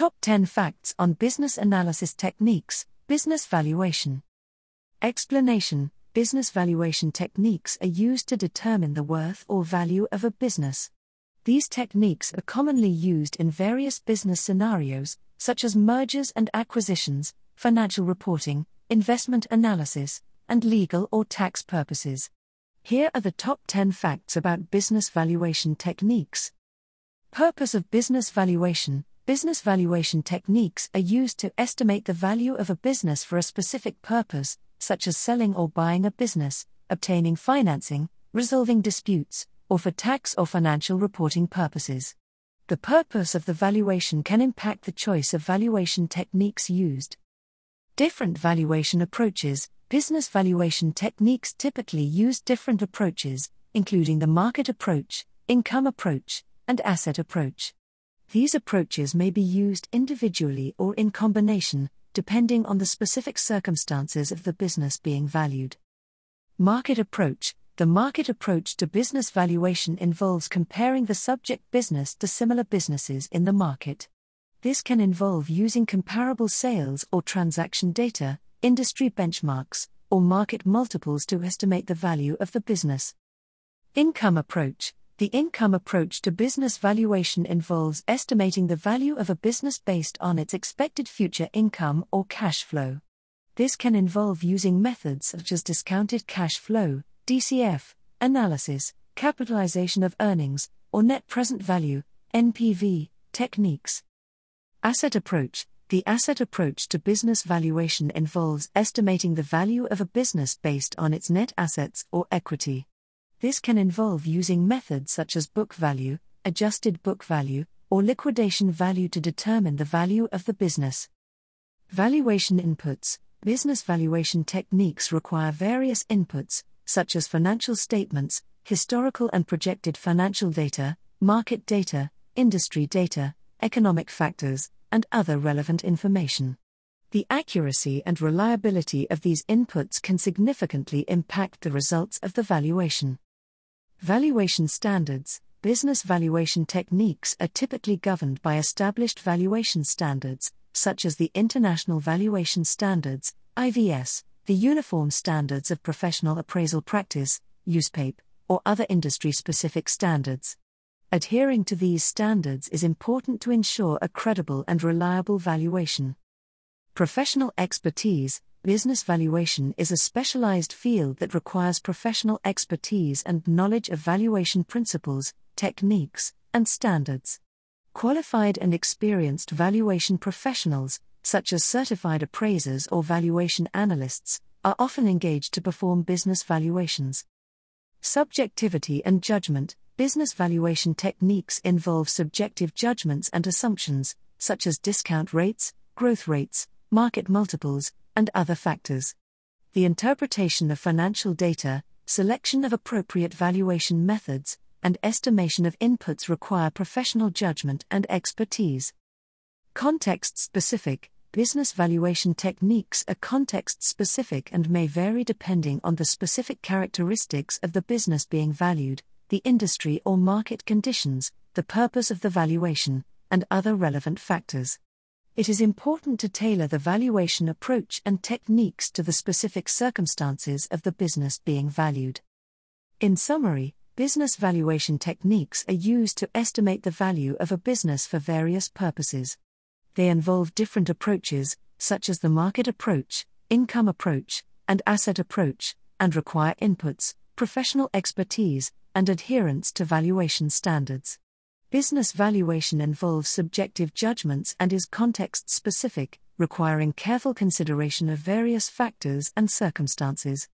Top 10 Facts on Business Analysis Techniques, Business Valuation. Explanation Business valuation techniques are used to determine the worth or value of a business. These techniques are commonly used in various business scenarios, such as mergers and acquisitions, financial reporting, investment analysis, and legal or tax purposes. Here are the top 10 facts about business valuation techniques. Purpose of business valuation Business valuation techniques are used to estimate the value of a business for a specific purpose, such as selling or buying a business, obtaining financing, resolving disputes, or for tax or financial reporting purposes. The purpose of the valuation can impact the choice of valuation techniques used. Different valuation approaches Business valuation techniques typically use different approaches, including the market approach, income approach, and asset approach. These approaches may be used individually or in combination, depending on the specific circumstances of the business being valued. Market approach The market approach to business valuation involves comparing the subject business to similar businesses in the market. This can involve using comparable sales or transaction data, industry benchmarks, or market multiples to estimate the value of the business. Income approach the income approach to business valuation involves estimating the value of a business based on its expected future income or cash flow. This can involve using methods such as discounted cash flow, DCF, analysis, capitalization of earnings, or net present value, NPV, techniques. Asset approach The asset approach to business valuation involves estimating the value of a business based on its net assets or equity. This can involve using methods such as book value, adjusted book value, or liquidation value to determine the value of the business. Valuation inputs Business valuation techniques require various inputs, such as financial statements, historical and projected financial data, market data, industry data, economic factors, and other relevant information. The accuracy and reliability of these inputs can significantly impact the results of the valuation. Valuation standards Business valuation techniques are typically governed by established valuation standards, such as the International Valuation Standards, IVS, the Uniform Standards of Professional Appraisal Practice, USPAP, or other industry specific standards. Adhering to these standards is important to ensure a credible and reliable valuation. Professional expertise Business valuation is a specialized field that requires professional expertise and knowledge of valuation principles, techniques, and standards. Qualified and experienced valuation professionals, such as certified appraisers or valuation analysts, are often engaged to perform business valuations. Subjectivity and judgment Business valuation techniques involve subjective judgments and assumptions, such as discount rates, growth rates, market multiples, and other factors. The interpretation of financial data, selection of appropriate valuation methods, and estimation of inputs require professional judgment and expertise. Context specific business valuation techniques are context specific and may vary depending on the specific characteristics of the business being valued, the industry or market conditions, the purpose of the valuation, and other relevant factors it is important to tailor the valuation approach and techniques to the specific circumstances of the business being valued. In summary, business valuation techniques are used to estimate the value of a business for various purposes. They involve different approaches, such as the market approach, income approach, and asset approach, and require inputs, professional expertise, and adherence to valuation standards. Business valuation involves subjective judgments and is context specific, requiring careful consideration of various factors and circumstances.